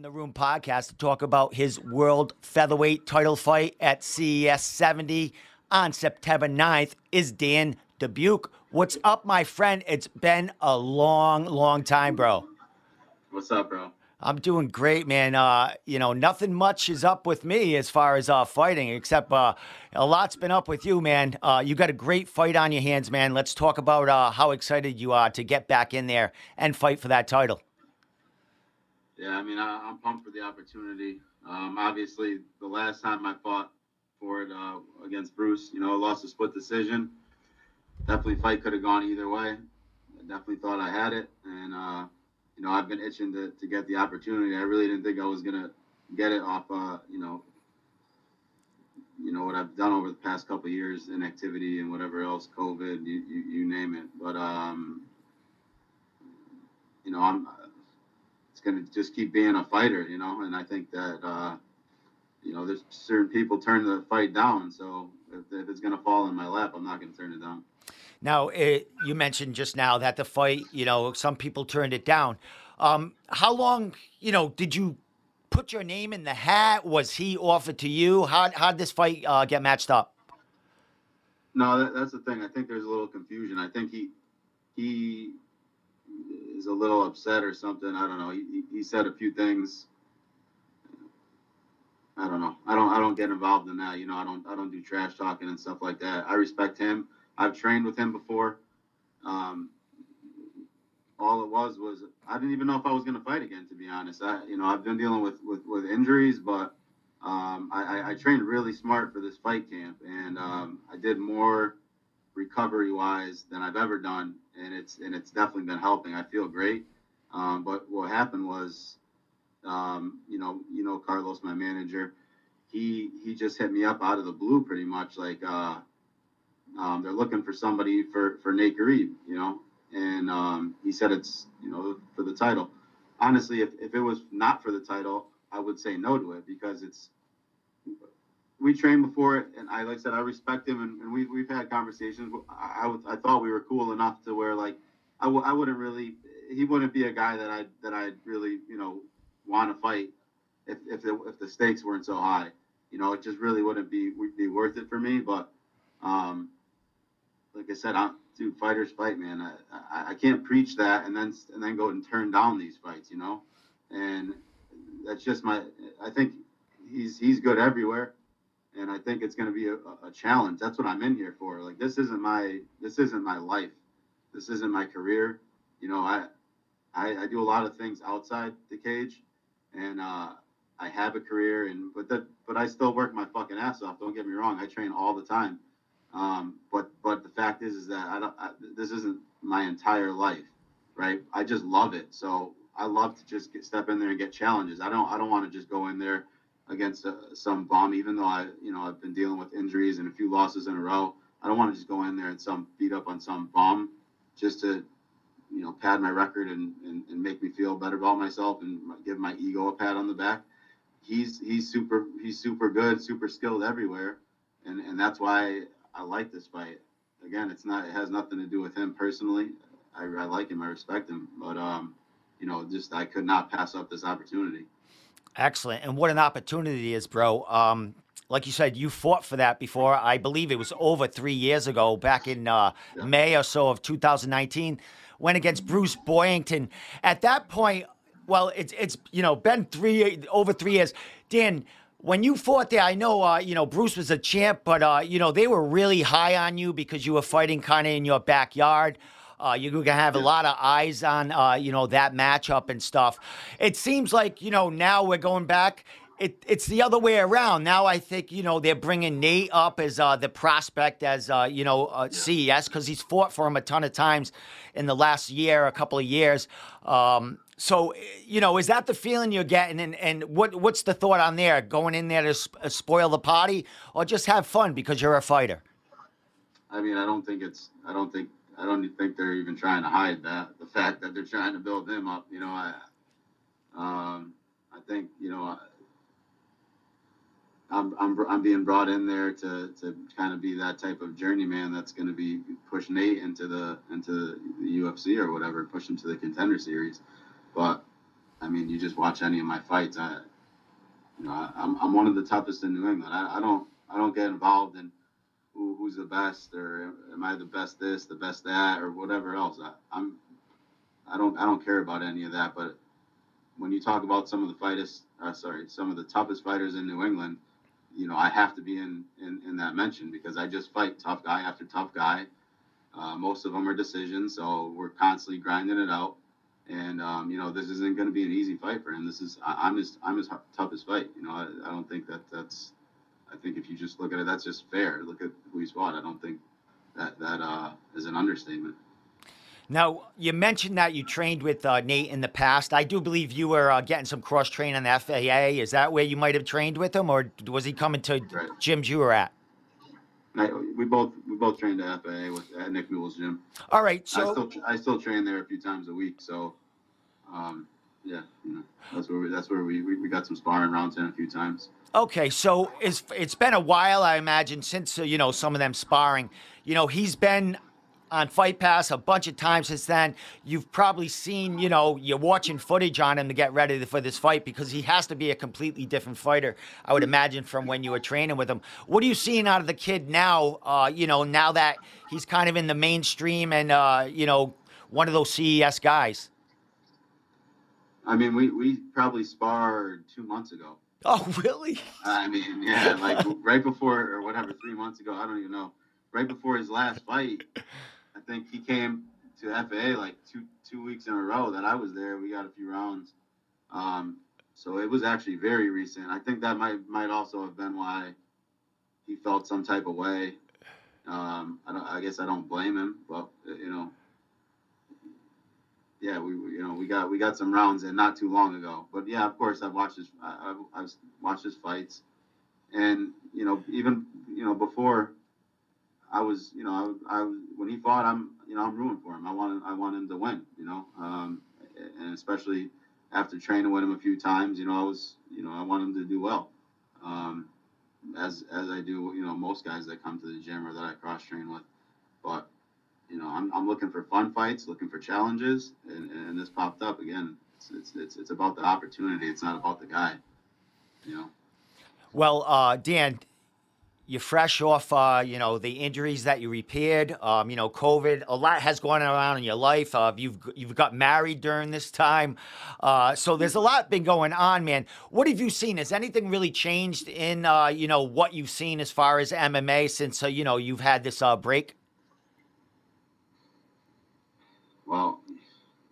in the Room podcast to talk about his world featherweight title fight at CES 70 on September 9th is Dan Dubuque. What's up, my friend? It's been a long, long time, bro. What's up, bro? I'm doing great, man. Uh, you know, nothing much is up with me as far as uh, fighting, except uh, a lot's been up with you, man. Uh, you got a great fight on your hands, man. Let's talk about uh, how excited you are to get back in there and fight for that title. Yeah, I mean, I, am pumped for the opportunity. Um, obviously, the last time I fought for it uh, against Bruce, you know, lost a split decision. Definitely, fight could have gone either way. I definitely thought I had it, and you know, I've been itching to, to get the opportunity. I really didn't think I was gonna get it off, uh, you know, you know what I've done over the past couple years in activity and whatever else, COVID, you, you, you name it. But um, you know, I'm it's gonna just keep being a fighter, you know. And I think that uh, you know, there's certain people turn the fight down. So if, if it's gonna fall in my lap, I'm not gonna turn it down. Now, it, you mentioned just now that the fight, you know, some people turned it down. Um, how long, you know, did you put your name in the hat? Was he offered to you? How how did this fight uh, get matched up? No, that, that's the thing. I think there's a little confusion. I think he he is a little upset or something. I don't know. He, he said a few things. I don't know. I don't I don't get involved in that. You know, I don't I don't do trash talking and stuff like that. I respect him. I've trained with him before. Um, all it was was I didn't even know if I was going to fight again. To be honest, I you know I've been dealing with with, with injuries, but um, I, I, trained really smart for this fight camp, and um, I did more recovery wise than I've ever done, and it's and it's definitely been helping. I feel great. Um, but what happened was, um, you know, you know Carlos, my manager, he he just hit me up out of the blue, pretty much like. Uh, um, they're looking for somebody for for Nate Ghareeb, you know, and um, he said it's you know for the title. Honestly, if, if it was not for the title, I would say no to it because it's we trained before it, and I like I said I respect him, and, and we we've had conversations. I, I, I thought we were cool enough to where like I w- I wouldn't really he wouldn't be a guy that I that I'd really you know want to fight if if the, if the stakes weren't so high. You know, it just really wouldn't be be worth it for me. But um, like I said, I'm dude, fighters fight, man. I, I, I can't preach that and then and then go and turn down these fights, you know. And that's just my. I think he's he's good everywhere, and I think it's going to be a, a challenge. That's what I'm in here for. Like this isn't my this isn't my life. This isn't my career. You know, I I, I do a lot of things outside the cage, and uh, I have a career, and but that but I still work my fucking ass off. Don't get me wrong. I train all the time um, but but the fact is is that I don't. I, this isn't my entire life, right? I just love it. So I love to just get, step in there and get challenges. I don't I don't want to just go in there against uh, some bomb, even though I you know I've been dealing with injuries and a few losses in a row. I don't want to just go in there and some beat up on some bomb just to you know pad my record and, and, and make me feel better about myself and give my ego a pat on the back. He's he's super he's super good, super skilled everywhere, and and that's why I like this fight. Again, it's not. It has nothing to do with him personally. I, I like him. I respect him. But um, you know, just I could not pass up this opportunity. Excellent, and what an opportunity is, bro. Um, like you said, you fought for that before. I believe it was over three years ago, back in uh. May or so of 2019. Went against Bruce Boynton. At that point, well, it's it's you know been three over three years. Dan, when you fought there, I know, uh, you know, Bruce was a champ, but, uh, you know, they were really high on you because you were fighting kind of in your backyard. Uh, you're going to have a lot of eyes on, uh, you know, that matchup and stuff. It seems like, you know, now we're going back. It, it's the other way around. Now I think, you know, they're bringing Nate up as uh, the prospect as, uh, you know, uh, CES because he's fought for him a ton of times in the last year, a couple of years. Um, so, you know, is that the feeling you're getting? And, and what what's the thought on there? Going in there to sp- uh, spoil the party or just have fun because you're a fighter? I mean, I don't think it's, I don't think, I don't think they're even trying to hide that. The fact that they're trying to build him up, you know, I, um, I think, you know, I'm, I'm, I'm being brought in there to, to kind of be that type of journeyman that's going to be push Nate into the into the UFC or whatever, push him to the contender series. But I mean, you just watch any of my fights. I, you know, I, I'm I'm one of the toughest in New England. I, I don't I don't get involved in who, who's the best or am I the best this, the best that, or whatever else. I, I'm I don't I don't care about any of that. But when you talk about some of the fighters, uh, sorry, some of the toughest fighters in New England, you know, I have to be in in, in that mention because I just fight tough guy after tough guy. Uh, most of them are decisions, so we're constantly grinding it out. And um, you know, this isn't going to be an easy fight for him. This is I, I'm his I'm his toughest fight. You know, I, I don't think that that's. I think if you just look at it, that's just fair. Look at who he's fought. I don't think that that uh, is an understatement. Now, you mentioned that you trained with uh, Nate in the past. I do believe you were uh, getting some cross training on the FAA. Is that where you might have trained with him, or was he coming to Right. gyms you were at? I, we both we both trained at FAA with at Nick Newell's gym. All right, so I still I still train there a few times a week. So, um, yeah, you know, that's where we, that's where we, we, we got some sparring rounds in a few times. Okay, so it's it's been a while, I imagine, since uh, you know some of them sparring. You know, he's been on Fight Pass a bunch of times since then. You've probably seen, you know, you're watching footage on him to get ready for this fight because he has to be a completely different fighter. I would imagine from when you were training with him. What are you seeing out of the kid now? Uh, you know, now that he's kind of in the mainstream and uh, you know one of those CES guys. I mean, we, we probably sparred two months ago. Oh, really? I mean, yeah, like right before or whatever, three months ago. I don't even know. Right before his last fight, I think he came to FAA like two two weeks in a row that I was there. We got a few rounds. Um, so it was actually very recent. I think that might might also have been why he felt some type of way. Um, I don't. I guess I don't blame him, but you know, yeah, we you know we got we got some rounds in not too long ago. But yeah, of course I've watched his I've, I've watched his fights, and you know even you know before I was you know I, I when he fought I'm you know I'm rooting for him. I want I want him to win. You know, um, and especially after training with him a few times, you know I was you know I want him to do well. Um, as as I do, you know, most guys that come to the gym or that I cross train with. But you know, I'm, I'm looking for fun fights, looking for challenges, and, and this popped up again. It's, it's it's it's about the opportunity. It's not about the guy. You know. Well, uh, Dan, you're fresh off, uh, you know, the injuries that you repaired. Um, you know, COVID. A lot has gone around in your life. Uh, you've you've got married during this time, uh, so there's a lot been going on, man. What have you seen? Has anything really changed in, uh, you know, what you've seen as far as MMA since uh, you know you've had this uh, break? Well,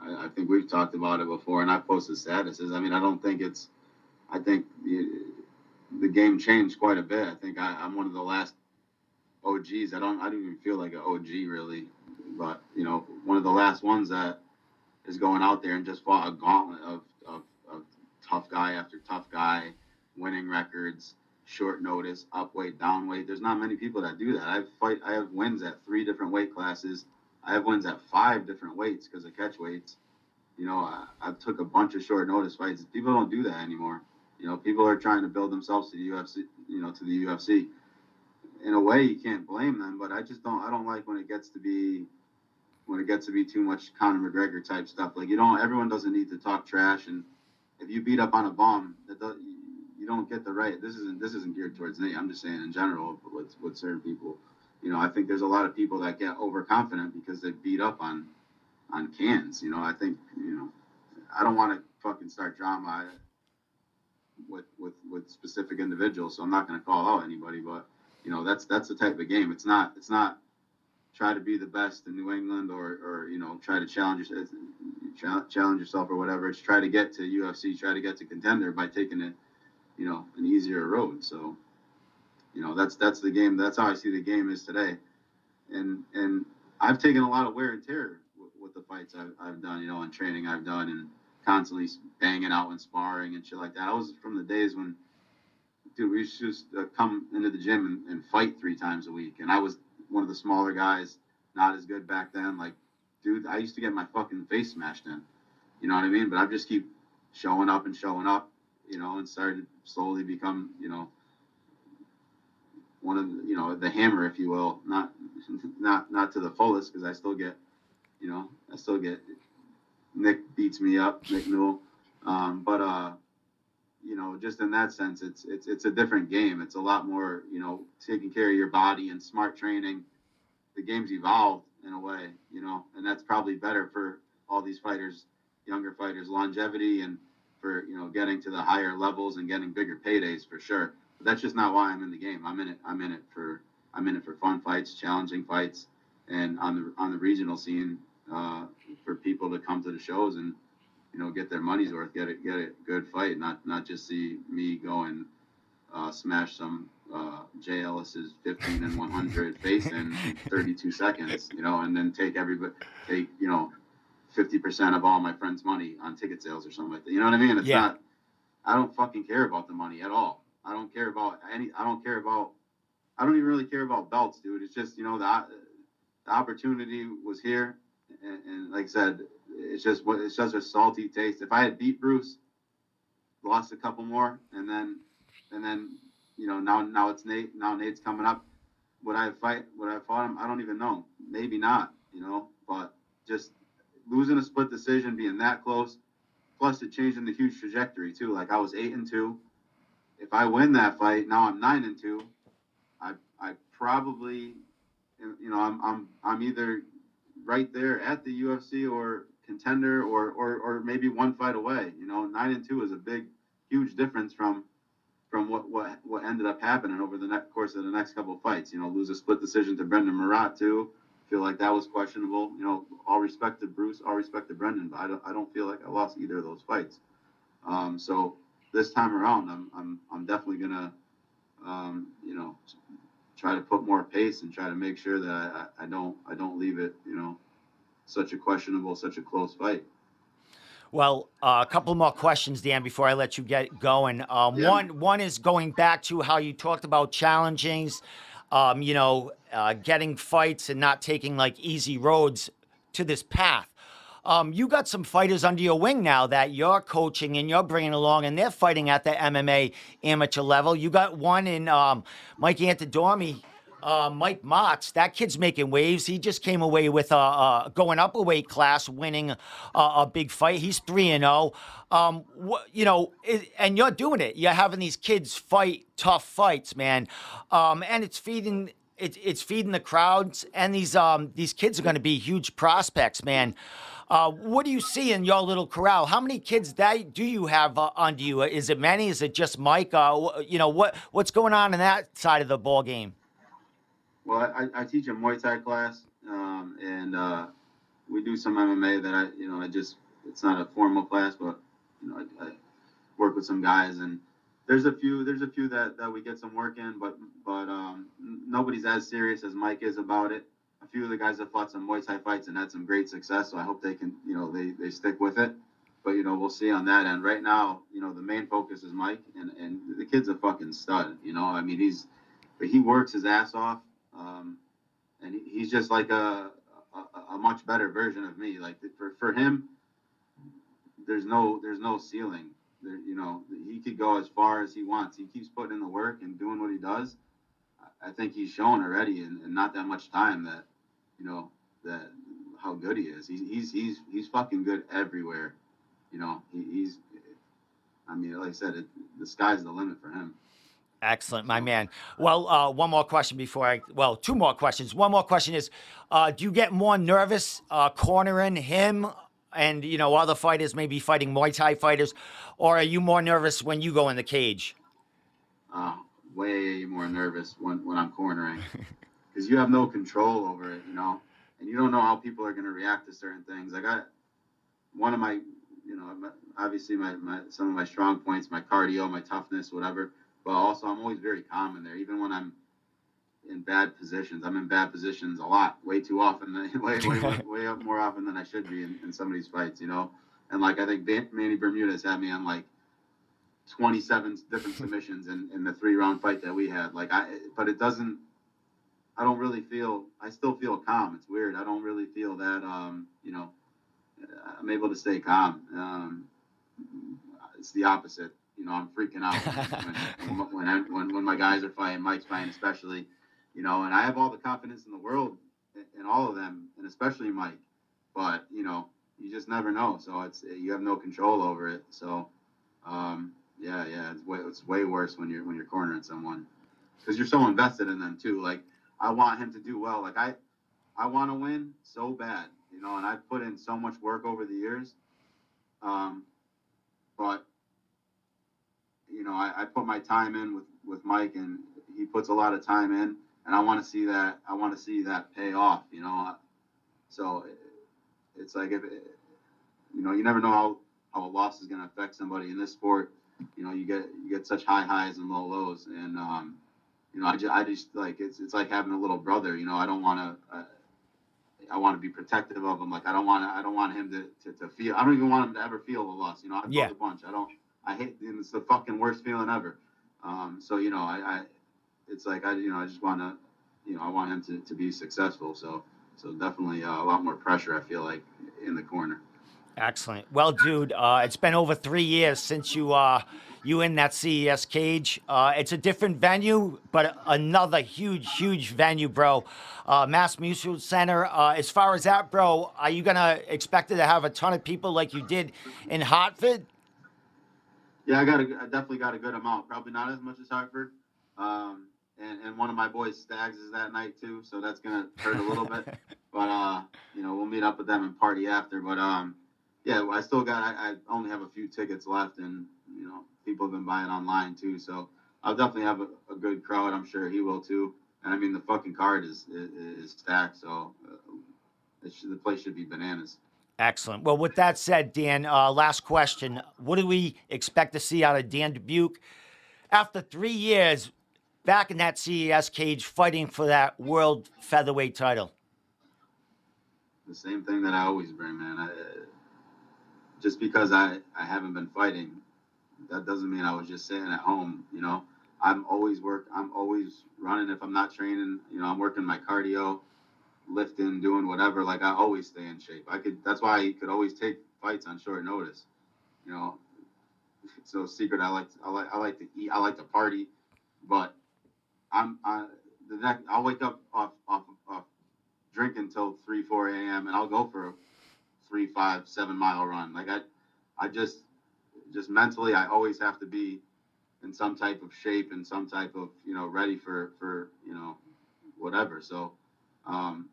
I, I think we've talked about it before, and I've posted statuses. I mean, I don't think it's. I think the, the game changed quite a bit. I think I, I'm one of the last OGs. I don't. I don't even feel like an OG really, but you know, one of the last ones that is going out there and just fought a gauntlet of of, of tough guy after tough guy, winning records, short notice, up weight, down weight. There's not many people that do that. I fight. I have wins at three different weight classes. I have wins at five different weights because of catch weights. You know, I, I took a bunch of short notice fights. People don't do that anymore. You know, people are trying to build themselves to the UFC. You know, to the UFC. In a way, you can't blame them, but I just don't. I don't like when it gets to be, when it gets to be too much Conor McGregor type stuff. Like you don't. Everyone doesn't need to talk trash, and if you beat up on a bum, that does, you don't get the right. This isn't. This isn't geared towards me. I'm just saying in general with with certain people you know, I think there's a lot of people that get overconfident because they beat up on on cans. You know, I think you know, I don't want to fucking start drama with with with specific individuals, so I'm not going to call out anybody. But you know, that's that's the type of game. It's not it's not try to be the best in New England or or you know try to challenge yourself challenge yourself or whatever. It's try to get to UFC, try to get to contender by taking it, you know, an easier road. So you know that's that's the game that's how i see the game is today. And and i've taken a lot of wear and tear with, with the fights I've, I've done you know and training i've done and constantly banging out and sparring and shit like that. I was from the days when dude we used to just uh, come into the gym and, and fight three times a week. And i was one of the smaller guys not as good back then. Like dude i used to get my fucking face smashed in. You know what i mean? But i just keep showing up and showing up you know and started slowly become you know one of the, you know the hammer, if you will, not not not to the fullest because I still get, you know, I still get Nick beats me up, Nick Newell, Um, but uh, you know, just in that sense, it's it's it's a different game. It's a lot more, you know, taking care of your body and smart training. The game's evolved in a way, you know, and that's probably better for all these fighters, younger fighters, longevity and for you know getting to the higher levels and getting bigger paydays for sure. That's just not why I'm in the game. I'm in it. I'm in it for I'm in it for fun fights, challenging fights, and on the on the regional scene uh, for people to come to the shows and you know get their money's worth, get it get a good fight, not not just see me go and uh, smash some uh, Jay Ellis's 15 and 100 face in 32 seconds, you know, and then take everybody take you know 50% of all my friends' money on ticket sales or something like that. You know what I mean? It's Yeah. not. I don't fucking care about the money at all. I don't care about any. I don't care about. I don't even really care about belts, dude. It's just you know the the opportunity was here, and, and like I said, it's just what it's just a salty taste. If I had beat Bruce, lost a couple more, and then and then you know now now it's Nate. Now Nate's coming up. Would I fight? Would I fought him? I don't even know. Maybe not. You know, but just losing a split decision, being that close, plus it changing the huge trajectory too. Like I was eight and two. If I win that fight, now I'm nine and two. I I probably, you know, I'm I'm I'm either right there at the UFC or contender or or or maybe one fight away. You know, nine and two is a big, huge difference from from what what what ended up happening over the next course of the next couple of fights. You know, lose a split decision to Brendan Marotte too. Feel like that was questionable. You know, all respect to Bruce, all respect to Brendan, but I don't I don't feel like I lost either of those fights. Um, so this time around, I'm I'm I'm definitely gonna, um, you know, try to put more pace and try to make sure that I, I don't I don't leave it, you know, such a questionable, such a close fight. Well, uh, a couple more questions, Dan, before I let you get going. Um, Yeah. One, one is going back to how you talked about challengings, um, you know, uh, getting fights and not taking like easy roads to this path. Um, you got some fighters under your wing now that you're coaching and you're bringing along, and they're fighting at the MMA amateur level. You got one in um, Mike Antidormi, uh, Mike Motts. That kid's making waves. He just came away with a, going up a weight class, winning a, a big fight. He's three and zero. Um, wh- you know, it, and you're doing it. You're having these kids fight tough fights, man, um, and it's feeding. It, it's feeding the crowds, and these um, these kids are going to be huge prospects, man. Uh, what do you see in your little corral? How many kids that do you have uh, under you? Is it many? Is it just Mike? Uh, you know what what's going on in that side of the ball game? Well, I, I teach a Muay Thai class, um, and uh, we do some MMA that I, you know, I just it's not a formal class, but you know, I, I work with some guys, and there's a few, there's a few that, that we get some work in, but but um, nobody's as serious as Mike is about it. Few of the guys have fought some Muay Thai fights and had some great success, so I hope they can, you know, they they stick with it. But you know, we'll see on that end. Right now, you know, the main focus is Mike, and and the kid's a fucking stud. You know, I mean, he's but he works his ass off um, and he, he's just like a, a a much better version of me. Like for for him, there's no there's no ceiling. There, you know, he could go as far as he wants. He keeps putting in the work and doing what he does. I- I think he's shown already in, in not that much time that you know that how good he is. He's he's he's he's fucking good everywhere. You know, he, he's. I mean, like I said, it, the sky's the limit for him. Excellent, my man. Well, uh, one more question before I. Well, two more questions. One more question is, uh, do you get more nervous uh, cornering him and you know other fighters, maybe fighting Muay Thai fighters, or are you more nervous when you go in the cage? uh, way more nervous when, when I'm cornering because you have no control over it, you know, and you don't know how people are going to react to certain things. Like I, got one of my, you know, obviously my, my some of my strong points, my cardio, my toughness, whatever. But also, I'm always very calm in there, even when I'm in bad positions. I'm in bad positions a lot, way too often, way, way, way, way up more often than I should be in, in some of these fights, you know. And like I think Manny Bermudez had me on like 27 different submissions in, in the three round fight that we had. Like I, but it doesn't. I don't really feel. I still feel calm. It's weird. I don't really feel that. Um, you know, I'm able to stay calm. Um, it's the opposite. You know, I'm freaking out when when when, I, when when my guys are fighting, Mike's fighting, especially. You know, and I have all the confidence in the world in, in all of them, and especially Mike. But you know, you just never know. So it's you have no control over it. So um, yeah, yeah, it's way it's way worse when you're when you're cornering someone because you're so invested in them too. Like I want him to do well. Like I I want to win so bad, you know, and I've put in so much work over the years. Um, but you know, I, I put my time in with with Mike, and he puts a lot of time in, and I want to see that. I want to see that pay off. You know, so it's like if it, you know, you never know how how a loss is going to affect somebody in this sport. You know, you get you get such high highs and low lows, and um, you know, I just, I just like it's it's like having a little brother. You know, I don't want to. Uh, I want to be protective of him. Like I don't want to. I don't want him to, to, to feel. I don't even want him to ever feel the loss. You know, I've Yeah. yeah. a bunch. I don't. I hate. It's the fucking worst feeling ever. Um, so you know, I, I, it's like I, you know, I just want to, you know, I want him to, to be successful. So, so definitely uh, a lot more pressure. I feel like in the corner. Excellent. Well, dude, uh, it's been over three years since you uh, you in that CES cage. Uh, it's a different venue, but another huge, huge venue, bro. Uh, Mass Mutual Center. Uh, as far as that, bro, are you gonna expect it to have a ton of people like you did in Hartford? Yeah, I got a, I definitely got a good amount. Probably not as much as Hartford. Um, and, and one of my boys Stags is that night too, so that's gonna hurt a little bit. But uh, you know, we'll meet up with them and party after. But um, yeah, I still got. I, I only have a few tickets left, and you know, people have been buying online too. So I'll definitely have a, a good crowd. I'm sure he will too. And I mean, the fucking card is is, is stacked, so uh, it should, the place should be bananas. Excellent. Well, with that said, Dan, uh, last question. What do we expect to see out of Dan Dubuque after three years back in that CES cage fighting for that world featherweight title? the same thing that I always bring, man. I, just because I, I haven't been fighting, that doesn't mean I was just sitting at home. You know, I'm always work. I'm always running. If I'm not training, you know, I'm working my cardio, lifting, doing whatever. Like I always stay in shape. I could. That's why I could always take fights on short notice. You know, no secret. I like. I like. I like to eat. I like to party, but I'm. I, the next. I'll wake up off off off drinking till three, four a.m. and I'll go for a three, five, seven mile run. Like I, I just, just mentally, I always have to be in some type of shape and some type of, you know, ready for, for, you know, whatever. So, um,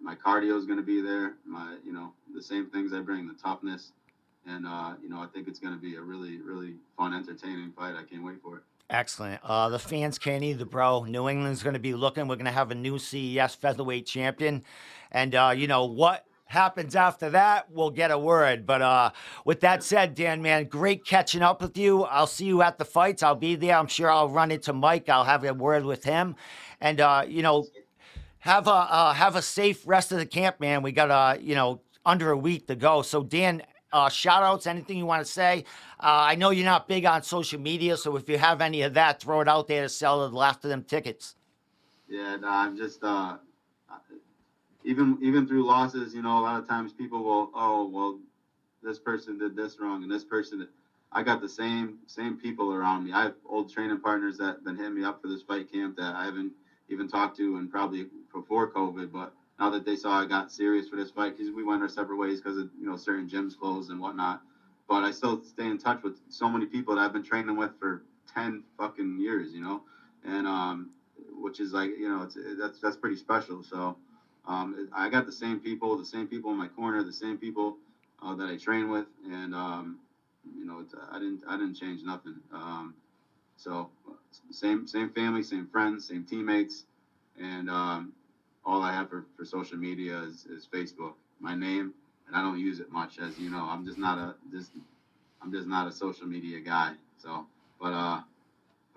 my cardio is going to be there. My, you know, the same things I bring, the toughness, and uh, you know, I think it's going to be a really, really fun, entertaining fight. I can't wait for it. Excellent. Uh, the fans can't either, bro. New England's going to be looking. We're going to have a new CES featherweight champion. And, uh, you know, what happens after that, we'll get a word. But uh, with that said, Dan, man, great catching up with you. I'll see you at the fights. I'll be there. I'm sure I'll run into Mike. I'll have a word with him. And, uh, you know, have a uh, have a safe rest of the camp, man. We got uh, you know under a week to go. So Dan, uh, shout outs, anything you want to say? Uh, I know you're not big on social media, so if you have any of that, throw it out there to sell the last of them tickets. Yeah, no, I'm just uh, even even through losses, you know, a lot of times people will, oh, well, this person did this wrong, and this person. Did. I got the same same people around me. I have old training partners that been hitting me up for this fight camp that I haven't even talked to, and probably before COVID, but now that they saw I got serious for this fight, because we went our separate ways because of you know certain gyms closed and whatnot. But I still stay in touch with so many people that I've been training with for ten fucking years, you know, and um, which is like you know it's that's that's pretty special. So um, I got the same people, the same people in my corner, the same people uh, that I train with, and um, you know I didn't I didn't change nothing. Um, so same same family, same friends, same teammates, and um, all I have for, for social media is, is Facebook. My name, and I don't use it much, as you know. I'm just not a just I'm just not a social media guy. So, but uh,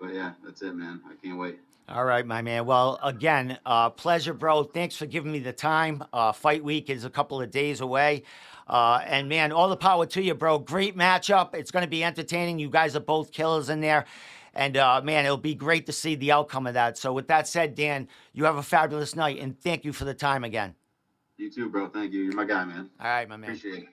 but yeah, that's it, man. I can't wait. All right, my man. Well, again, uh, pleasure, bro. Thanks for giving me the time. Uh, fight week is a couple of days away. Uh, and man, all the power to you, bro. Great matchup. It's going to be entertaining. You guys are both killers in there. And uh, man, it'll be great to see the outcome of that. So, with that said, Dan, you have a fabulous night and thank you for the time again. You too, bro. Thank you. You're my guy, man. All right, my man. Appreciate it.